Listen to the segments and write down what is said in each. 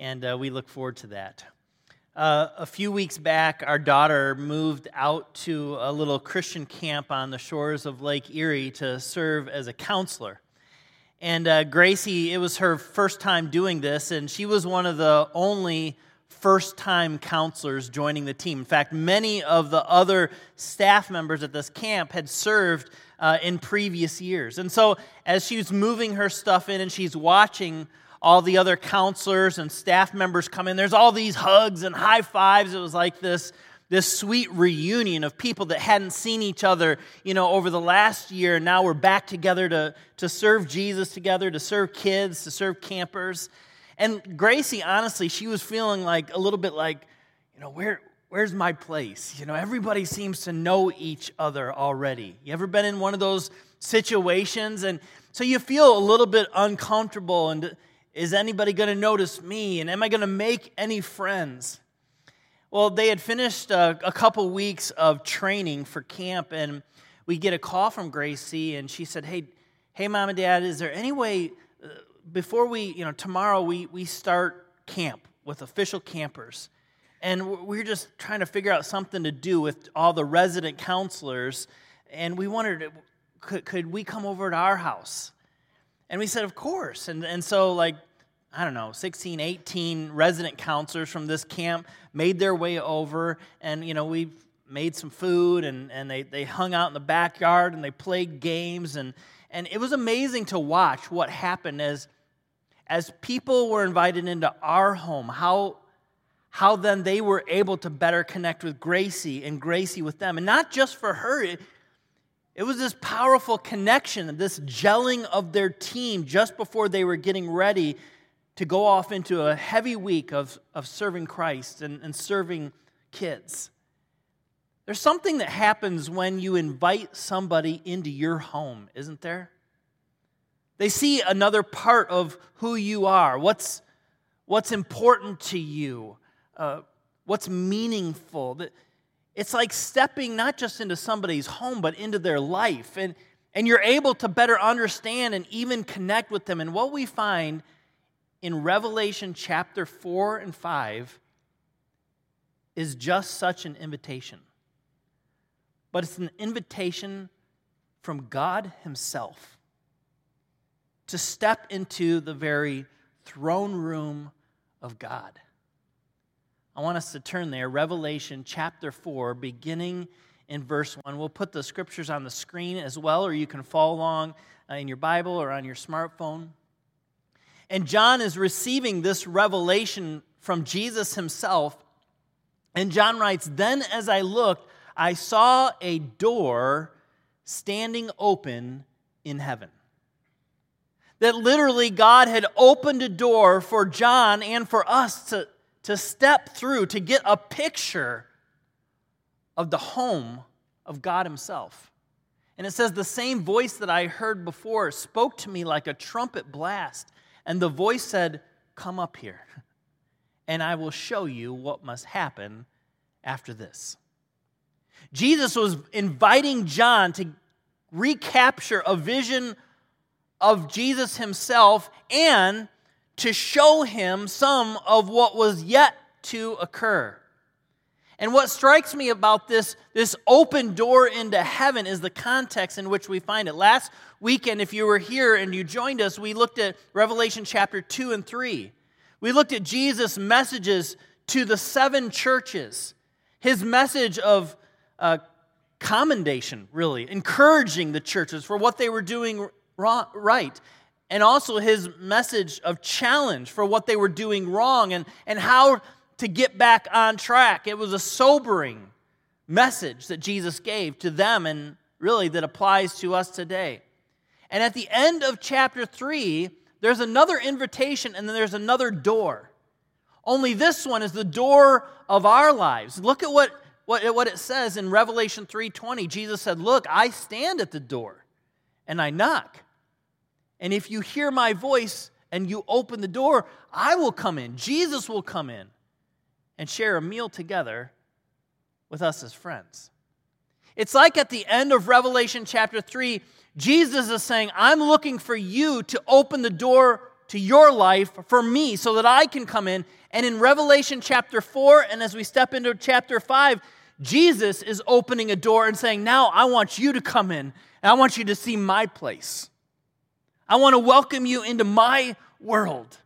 and uh, we look forward to that. Uh, a few weeks back, our daughter moved out to a little Christian camp on the shores of Lake Erie to serve as a counselor. And uh, Gracie, it was her first time doing this, and she was one of the only first time counselors joining the team. In fact, many of the other staff members at this camp had served uh, in previous years. And so, as she's moving her stuff in and she's watching all the other counselors and staff members come in, there's all these hugs and high fives. It was like this. This sweet reunion of people that hadn't seen each other, you know, over the last year. And now we're back together to, to serve Jesus together, to serve kids, to serve campers. And Gracie, honestly, she was feeling like a little bit like, you know, where, where's my place? You know, everybody seems to know each other already. You ever been in one of those situations? And so you feel a little bit uncomfortable. And is anybody going to notice me? And am I going to make any friends? Well, they had finished a, a couple weeks of training for camp, and we get a call from Gracie, and she said, Hey, hey, mom and dad, is there any way uh, before we, you know, tomorrow we, we start camp with official campers. And we're just trying to figure out something to do with all the resident counselors. And we wondered, uh, could, could we come over to our house? And we said, of course. And, and so, like, I don't know, 16, 18 resident counselors from this camp made their way over. And, you know, we made some food and, and they, they hung out in the backyard and they played games. And, and it was amazing to watch what happened as, as people were invited into our home, how, how then they were able to better connect with Gracie and Gracie with them. And not just for her, it, it was this powerful connection, this gelling of their team just before they were getting ready to go off into a heavy week of, of serving Christ and, and serving kids. There's something that happens when you invite somebody into your home, isn't there? They see another part of who you are, what's, what's important to you, uh, what's meaningful. It's like stepping not just into somebody's home, but into their life. And, and you're able to better understand and even connect with them. And what we find in Revelation chapter 4 and 5 is just such an invitation but it's an invitation from God Himself to step into the very throne room of God. I want us to turn there, Revelation chapter 4, beginning in verse 1. We'll put the scriptures on the screen as well, or you can follow along uh, in your Bible or on your smartphone. And John is receiving this revelation from Jesus himself. And John writes, Then as I looked, I saw a door standing open in heaven. That literally God had opened a door for John and for us to, to step through, to get a picture of the home of God Himself. And it says, The same voice that I heard before spoke to me like a trumpet blast. And the voice said, Come up here, and I will show you what must happen after this. Jesus was inviting John to recapture a vision of Jesus himself and to show him some of what was yet to occur. And what strikes me about this, this open door into heaven is the context in which we find it. Last weekend, if you were here and you joined us, we looked at Revelation chapter 2 and 3. We looked at Jesus' messages to the seven churches, his message of uh, commendation, really, encouraging the churches for what they were doing right. And also his message of challenge for what they were doing wrong and, and how to get back on track. It was a sobering message that Jesus gave to them and really that applies to us today. And at the end of chapter 3, there's another invitation and then there's another door. Only this one is the door of our lives. Look at what what, what it says in Revelation 3:20. Jesus said, "Look, I stand at the door and I knock. And if you hear my voice and you open the door, I will come in. Jesus will come in and share a meal together with us as friends." It's like at the end of Revelation chapter 3, Jesus is saying, I'm looking for you to open the door to your life for me so that I can come in. And in Revelation chapter 4, and as we step into chapter 5, Jesus is opening a door and saying, Now I want you to come in, and I want you to see my place. I want to welcome you into my world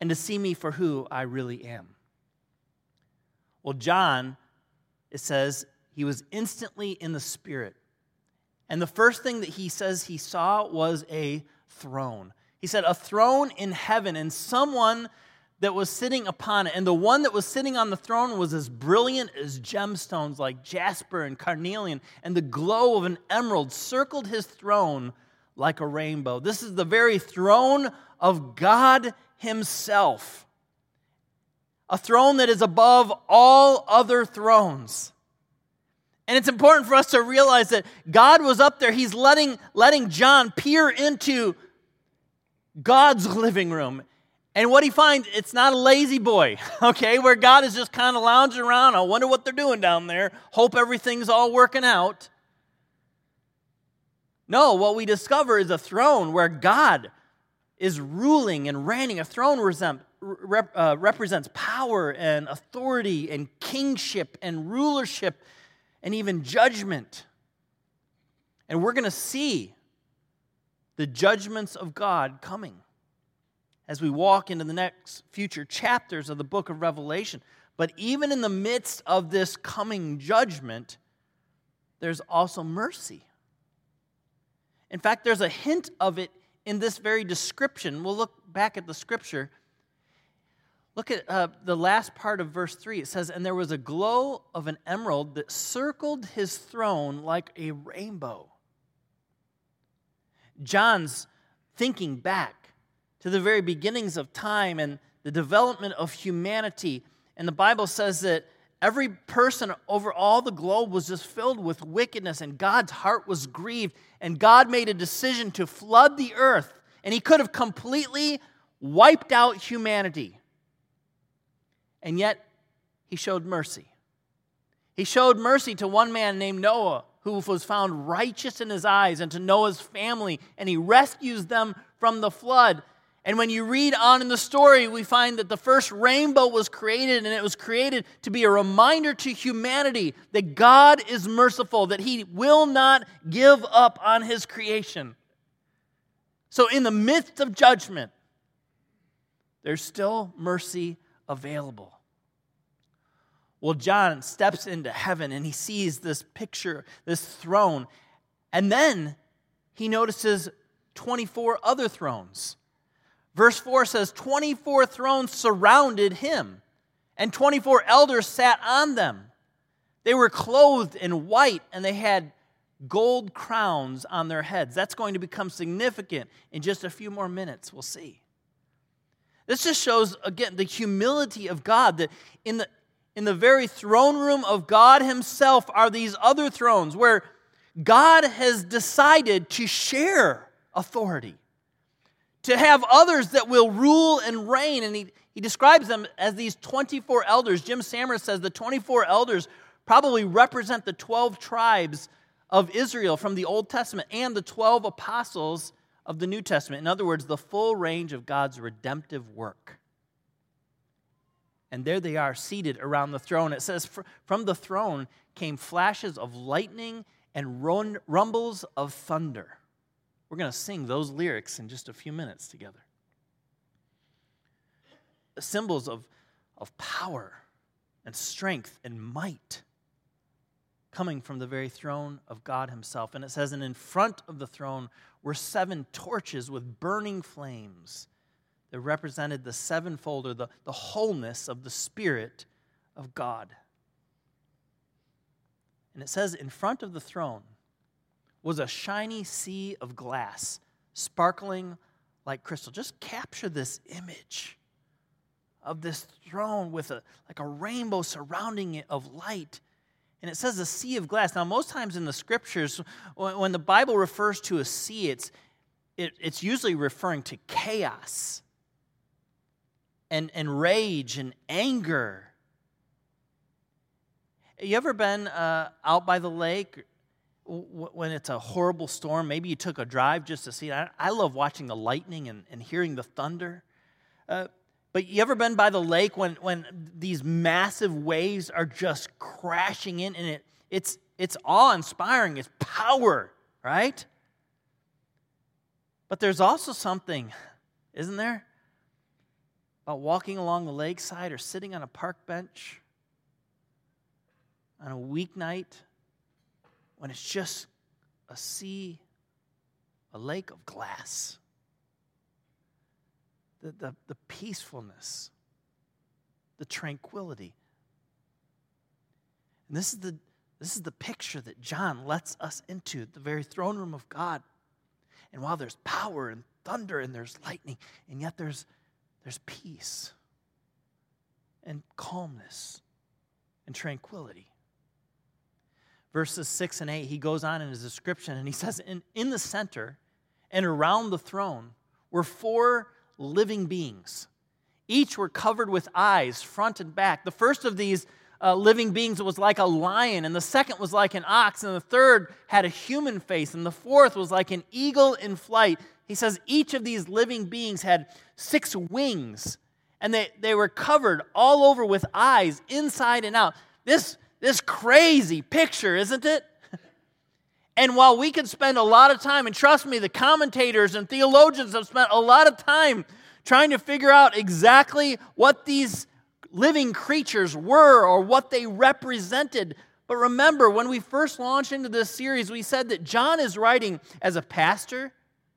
and to see me for who I really am. Well, John, it says, he was instantly in the Spirit. And the first thing that he says he saw was a throne. He said, A throne in heaven, and someone that was sitting upon it. And the one that was sitting on the throne was as brilliant as gemstones like jasper and carnelian, and the glow of an emerald circled his throne like a rainbow. This is the very throne of God Himself, a throne that is above all other thrones. And it's important for us to realize that God was up there. He's letting, letting John peer into God's living room. And what he finds, it's not a La-Z-Boy, okay, where God is just kind of lounging around. I wonder what they're doing down there. Hope everything's all working out. No, what we discover is a throne where God is ruling and reigning. A throne rep, uh, represents power and authority and kingship and rulership and even judgment. And we're going to see the judgments of God coming as we walk into the next future chapters of the book of Revelation. But even in the midst of this coming judgment, there's also mercy. In fact, there's a hint of it in this very description. We'll look back at the scripture Look at uh, the last part of verse 3. It says, And there was a glow of an emerald that circled his throne like a rainbow. John's thinking back to the very beginnings of time and the development of humanity. And the Bible says that every person over all the globe was just filled with wickedness, and God's heart was grieved. And God made a decision to flood the earth, and He could have completely wiped out humanity. And yet, he showed mercy. He showed mercy to one man named Noah, who was found righteous in his eyes, and to Noah's family, and he rescues them from the flood. And when you read on in the story, we find that the first rainbow was created, and it was created to be a reminder to humanity that God is merciful, that He will not give up on His creation. So, in the midst of judgment, there's still mercy available. Well, John steps into heaven and he sees this picture, this throne, and then he notices 24 other thrones. Verse 4 says 24 thrones surrounded him, and 24 elders sat on them. They were clothed in white and they had gold crowns on their heads. That's going to become significant in just a few more minutes. We'll see. This just shows, again, the humility of God that in the, in the very throne room of God Himself are these other thrones where God has decided to share authority, to have others that will rule and reign. And He, he describes them as these 24 elders. Jim Samra says the 24 elders probably represent the 12 tribes of Israel from the Old Testament and the 12 apostles of the New Testament. In other words, the full range of God's redemptive work. And there they are, seated around the throne. It says, From the throne came flashes of lightning and rumbles of thunder. We're going to sing those lyrics in just a few minutes together. Symbols of, of power and strength and might coming from the very throne of God Himself. And it says, And in front of the throne were seven torches with burning flames that represented the sevenfold or the, the wholeness of the Spirit of God. And it says, In front of the throne was a shiny sea of glass, sparkling like crystal. Just capture this image of this throne with a like a rainbow surrounding it of light and it says a sea of glass. Now, most times in the scriptures, when the Bible refers to a sea, it's, it, it's usually referring to chaos and, and rage and anger. You ever been uh, out by the lake? When it's a horrible storm, maybe you took a drive just to see it. I love watching the lightning and, and hearing the thunder. Uh, but you ever been by the lake when, when these massive waves are just crashing in and it, it's, it's awe inspiring, it's power, right? But there's also something, isn't there? About walking along the lakeside or sitting on a park bench on a weeknight when it's just a sea, a lake of glass. The, the, the peacefulness, the tranquility. And this is the this is the picture that John lets us into, the very throne room of God. And while there's power and thunder and there's lightning, and yet there's, there's peace and calmness and tranquility verses 6 and 8, he goes on in his description and he says, In, in the center and around the throne were four living beings. Each were covered with eyes, front and back. The first of these uh, living beings was like a lion, and the second was like an ox, and the third had a human face, and the fourth was like an eagle in flight. He says each of these living beings had six wings, and they, they were covered all over with eyes, inside and out. This, this crazy picture, isn't it? And while we could spend a lot of time, and trust me, the commentators and theologians have spent a lot of time trying to figure out exactly what these living creatures were or what they represented. But remember, when we first launched into this series, we said that John is writing as a pastor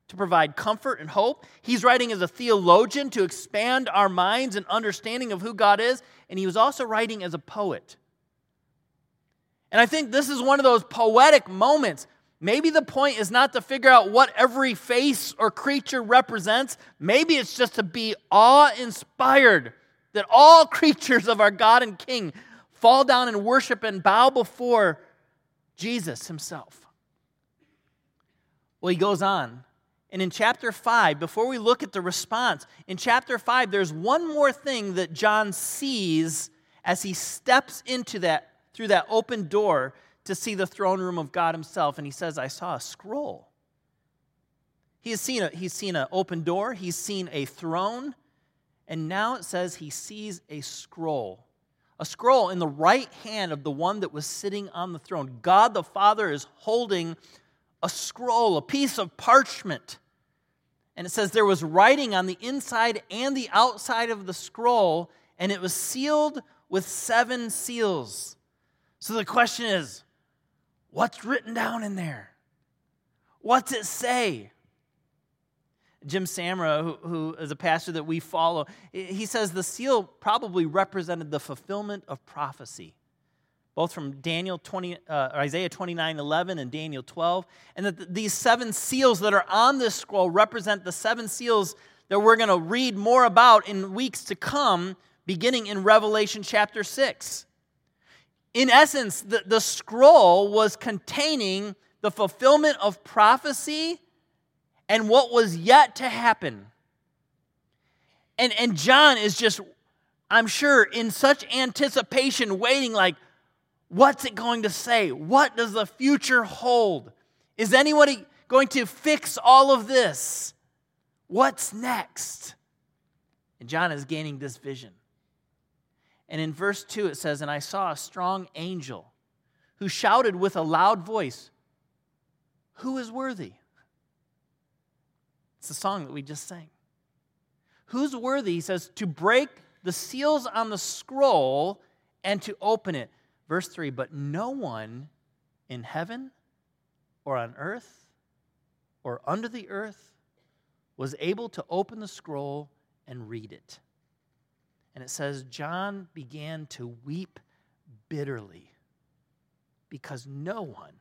to provide comfort and hope. He's writing as a theologian to expand our minds and understanding of who God is. And he was also writing as a poet and I think this is one of those poetic moments. Maybe the point is not to figure out what every face or creature represents. Maybe it's just to be awe inspired that all creatures of our God and King fall down and worship and bow before Jesus himself. Well, he goes on. And in chapter 5, before we look at the response, in chapter 5, there's one more thing that John sees as he steps into that through that open door to see the throne room of God himself. And he says, I saw a scroll. He has seen, a, he's seen an open door, he's seen a throne, and now it says he sees a scroll. A scroll in the right hand of the one that was sitting on the throne. God the Father is holding a scroll, a piece of parchment. And it says there was writing on the inside and the outside of the scroll, and it was sealed with seven seals. So the question is what's written down in there? What's it say? Jim Samra, who, who is a pastor that we follow, he says the seal probably represented the fulfillment of prophecy, both from Daniel 20, uh, Isaiah 29 11 and Daniel 12. And that these seven seals that are on this scroll represent the seven seals that we're going to read more about in weeks to come, beginning in Revelation chapter 6 in essence, the, the scroll was containing the fulfillment of prophecy and what was yet to happen. And, and John is just, I'm sure, in such anticipation, waiting, like, what's it going to say? What does the future hold? Is anybody going to fix all of this? What's next? And John is gaining this vision. And in verse 2, it says, And I saw a strong angel who shouted with a loud voice, Who is worthy? It's the song that we just sang. Who's worthy, he says, to break the seals on the scroll and to open it. Verse 3 But no one in heaven or on earth or under the earth was able to open the scroll and read it. And it says, John began to weep bitterly because no one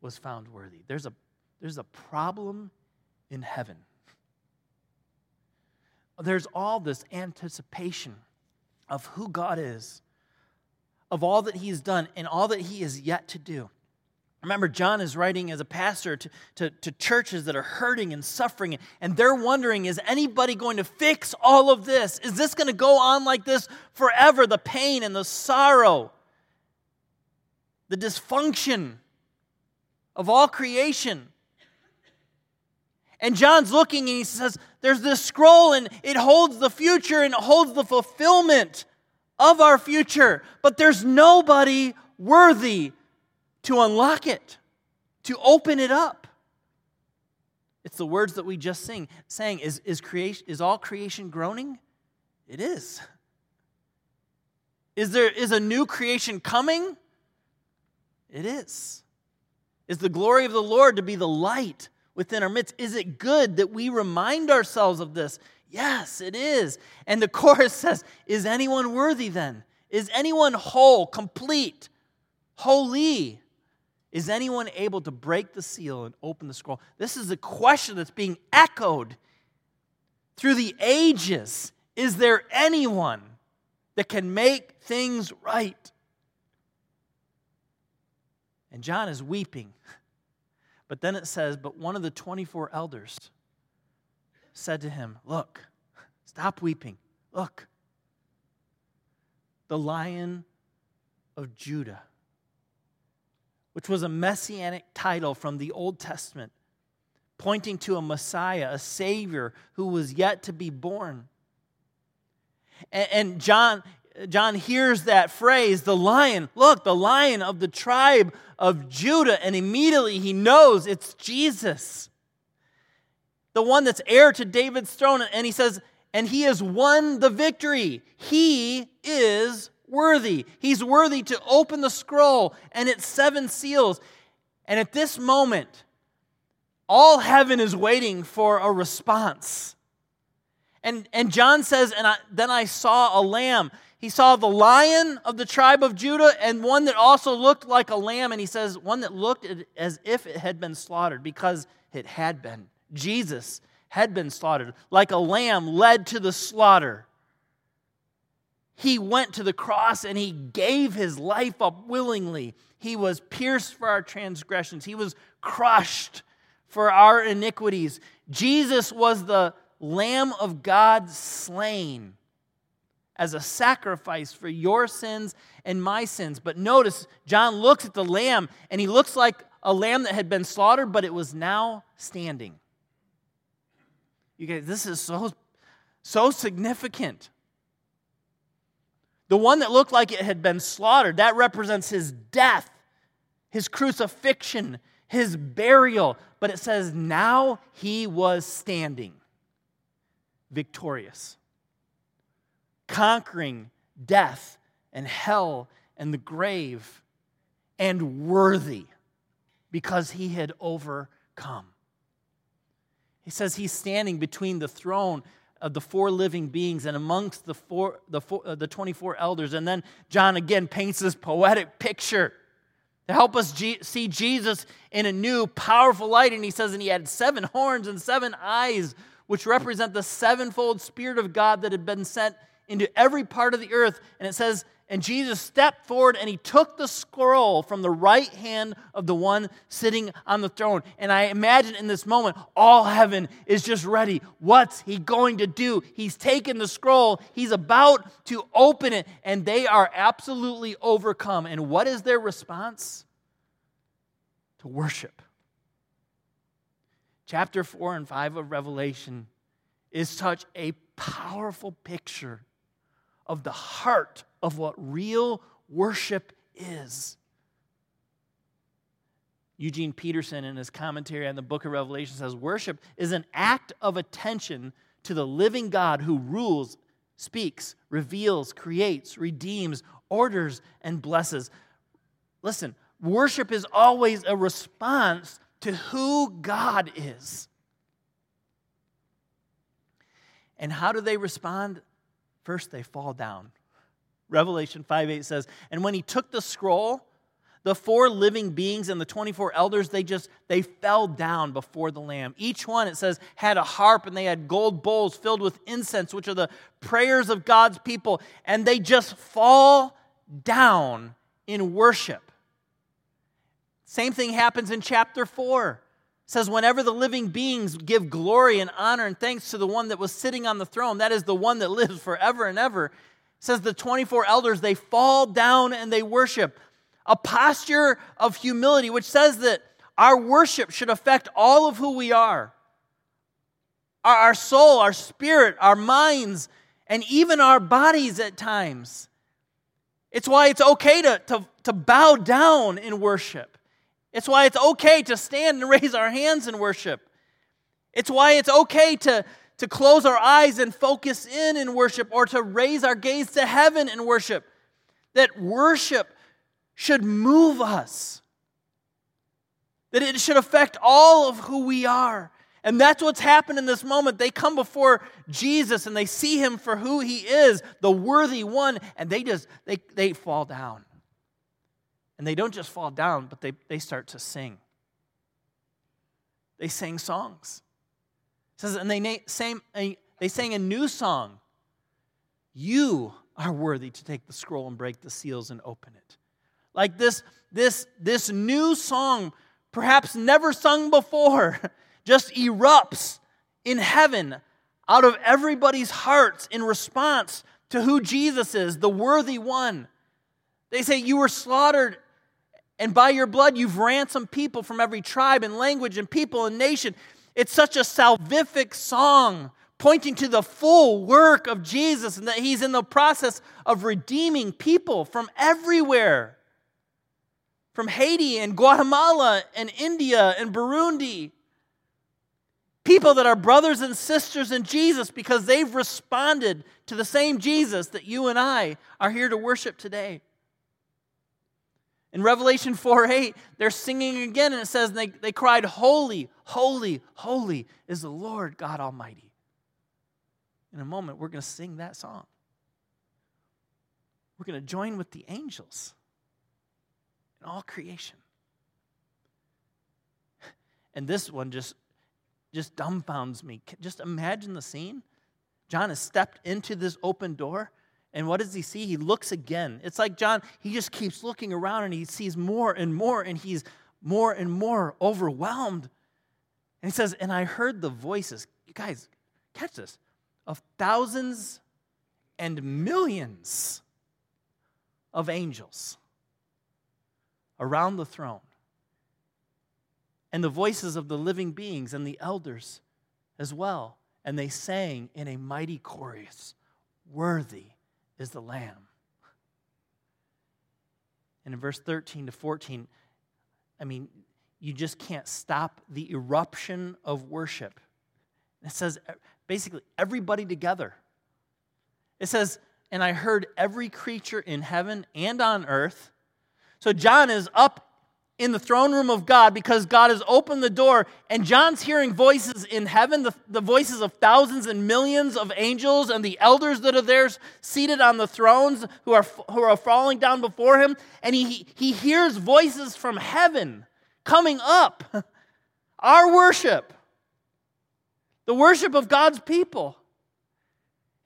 was found worthy. There's a, there's a problem in heaven. There's all this anticipation of who God is, of all that He's done, and all that He is yet to do. Remember, John is writing as a pastor to, to, to, churches that are hurting and suffering, and they're wondering is anybody going to fix all of this? Is this going to go on like this forever? The pain and the sorrow, the dysfunction. of all creation. And John's looking and he says, There's this scroll and it holds the future and it holds the fulfillment of our future, but there's nobody worthy to unlock it, to open it up. It's the words that we just sing, saying, is, is, creation, is all creation groaning? It is. Is there is a new creation coming? It is. Is the glory of the Lord to be the light within our midst? Is it good that we remind ourselves of this? Yes, it is. And the chorus says, Is anyone worthy then? Is anyone whole, complete, holy? Is anyone able to break the seal and open the scroll? This is a question that's being echoed through the ages. Is there anyone that can make things right? And John is weeping. But then it says, But one of the 24 elders said to him, Look, stop weeping. Look, the lion of Judah which was a messianic title from the Old Testament, pointing to a Messiah, a Savior who was yet to be born. And, John, John hears that phrase, the lion, look, the lion of the tribe of Judah, and immediately he knows it's Jesus, the one that's heir to David's throne. And he says, and he has won the victory. He is worthy. He's worthy to open the scroll and its seven seals. And at this moment, all heaven is waiting for a response. And, and John says, And I, then I saw a lamb. He saw the lion of the tribe of Judah and one that also looked like a lamb. And he says, one that looked as if it had been slaughtered because it had been. Jesus had been slaughtered, like a lamb led to the slaughter. He went to the cross and he gave his life up willingly. He was pierced for our transgressions, he was crushed for our iniquities. Jesus was the Lamb of God slain as a sacrifice for your sins and my sins. But notice, John looks at the lamb and he looks like a lamb that had been slaughtered, but it was now standing. You guys, this is so, so significant. The one that looked like it had been slaughtered, that represents his death, his crucifixion, his burial. But it says, now he was standing, victorious, conquering death and hell and the grave, and worthy because he had overcome. He says he's standing between the throne of the four living beings and amongst the, four, the, four, uh, the 24 elders. And then John again paints this poetic picture to help us G- see Jesus in a new, powerful light. And he says, and he had seven horns and seven eyes, which represent the sevenfold Spirit of God that had been sent into every part of the earth. And it says, and Jesus stepped forward and he took the scroll from the right hand of the one sitting on the throne. And I imagine in this moment, all heaven is just ready. What's he going to do? He's taken the scroll, he's about to open it, and they are absolutely overcome. And what is their response? To worship. Chapter 4 and 5 of Revelation is such a powerful picture of the heart of what real worship is. Eugene Peterson, in his commentary on the book of Revelation, says worship is an act of attention to the living God who rules, speaks, reveals, creates, redeems, orders, and blesses. Listen, worship is always a response to who God is. And how do they respond? First, they fall down. Revelation 5 8 says, And when he took the scroll, the four living beings and the 24 elders they just they fell down before the lamb. Each one it says had a harp and they had gold bowls filled with incense which are the prayers of god's people and they just fall down in worship. Same thing happens in chapter 4 says, Whenever the living beings give glory and honor and thanks to the one that was sitting on the throne, that is the one that lives forever and ever, says the 24 elders, they fall down and they worship. A posture of humility, which says that our worship should affect all of who we are our, our soul, our spirit, our minds, and even our bodies at times. It's why it's okay to, to, to bow down in worship. It's why it's okay to stand and raise our hands in worship. It's why it's okay to, to close our eyes and focus in in worship or to raise our gaze to heaven in worship. That worship should move us, that it should affect all of who we are. And that's what's happened in this moment. They come before Jesus and they see him for who he is, the worthy one, and they just they, they fall down. And they don't just fall down, but they, they start to sing. They sing songs. Says, and they sang, they sang a new song. You are worthy to take the scroll and break the seals and open it. Like this, this, this new song, perhaps never sung before. just erupts in heaven out of everybody's hearts in response to who Jesus is, the worthy one. They say, You were slaughtered, and by your blood you've ransomed people from every tribe and language and people and nation. It's such a salvific song pointing to the full work of Jesus and that he's in the process of redeeming people from everywhere from Haiti and Guatemala and India and Burundi People that are brothers and sisters in Jesus because they've responded to the same Jesus that you and I are here to worship today. In Revelation 4 8, they're singing again, and it says they, they cried, Holy, holy, holy is the Lord God Almighty. In a moment, we're going to sing that song. We're going to join with the angels in all creation. And this one just just dumbfounds me. Just imagine the scene. John has stepped into this open door, and what does he see? He looks again. It's like John, he just keeps looking around and he sees more and more, and he's more and more overwhelmed. And he says, And I heard the voices, you guys, catch this, of thousands and millions of angels around the throne and the voices of the living beings and the elders as well. And they sang in a mighty chorus Worthy is the Lamb. And in verse 13 to 14, I mean, you just can't stop the eruption of worship. It says uh, basically everybody together. It says, and I heard every creature in heaven and on earth. So John is up in the throne room of God because God has opened the door, and John's hearing voices in heaven, the, the voices of thousands and millions of angels and the elders that are there seated on the thrones who are, who are falling down before him. And he, he hears voices from heaven coming up. Our worship, the worship of God's people.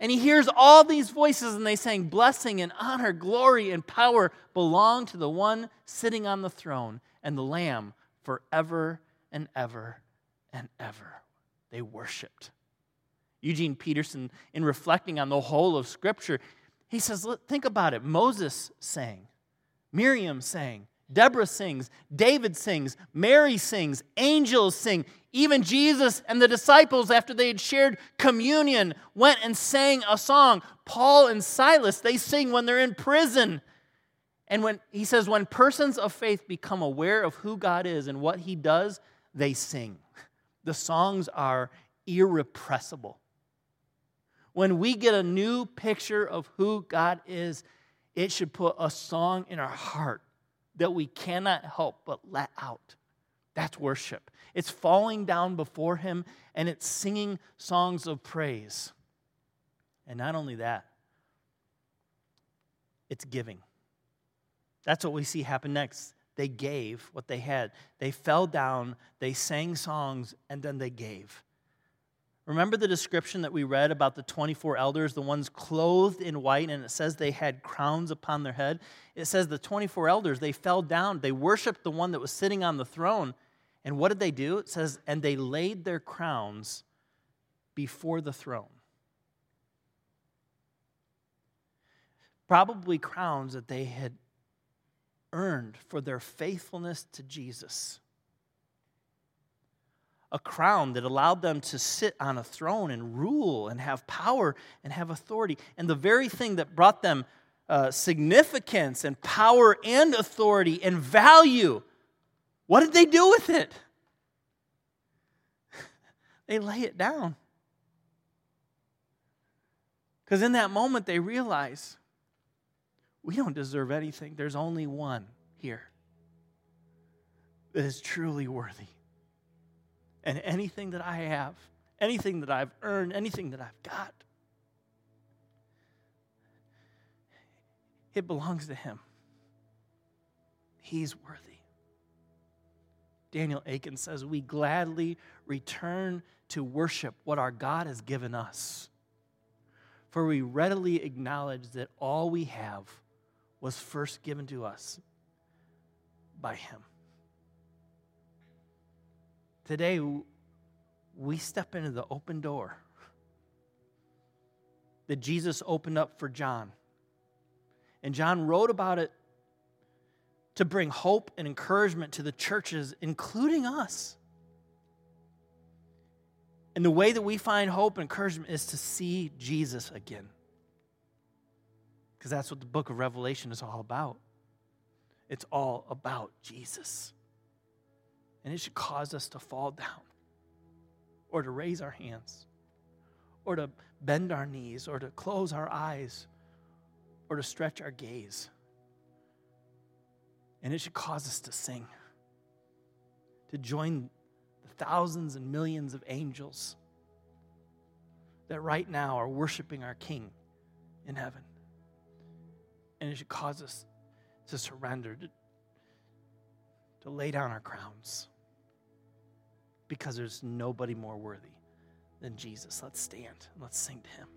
And he hears all these voices, and they sang, Blessing and honor, glory and power belong to the one sitting on the throne and the Lamb forever and ever and ever. They worshiped. Eugene Peterson, in reflecting on the whole of Scripture, he says, Think about it. Moses sang, Miriam sang, Deborah sings, David sings, Mary sings, angels sing. Even Jesus and the disciples, after they had shared communion, went and sang a song. Paul and Silas, they sing when they're in prison. And when he says, when persons of faith become aware of who God is and what he does, they sing. The songs are irrepressible. When we get a new picture of who God is, it should put a song in our heart that we cannot help but let out. That's worship. It's falling down before Him and it's singing songs of praise. And not only that, it's giving. That's what we see happen next. They gave what they had. They fell down, they sang songs, and then they gave. Remember the description that we read about the 24 elders, the ones clothed in white, and it says they had crowns upon their head? It says the 24 elders, they fell down, they worshiped the one that was sitting on the throne. And what did they do? It says, and they laid their crowns before the throne. Probably crowns that they had earned for their faithfulness to Jesus. A crown that allowed them to sit on a throne and rule and have power and have authority. And the very thing that brought them uh, significance and power and authority and value, what did they do with it? they lay it down. Because in that moment, they realize we don't deserve anything. There's only one here that is truly worthy. And anything that I have, anything that I've earned, anything that I've got, it belongs to Him. He's worthy. Daniel Akin says, We gladly return to worship what our God has given us. For we readily acknowledge that all we have was first given to us by Him. Today, we step into the open door that Jesus opened up for John. And John wrote about it to bring hope and encouragement to the churches, including us. And the way that we find hope and encouragement is to see Jesus again. Because that's what the book of Revelation is all about. It's all about Jesus. And it should cause us to fall down or to raise our hands or to bend our knees or to close our eyes or to stretch our gaze. And it should cause us to sing, to join the thousands and millions of angels that right now are worshiping our King in heaven. And it should cause us to surrender, to, to lay down our crowns because there's nobody more worthy than Jesus. Let's stand and let's sing to him.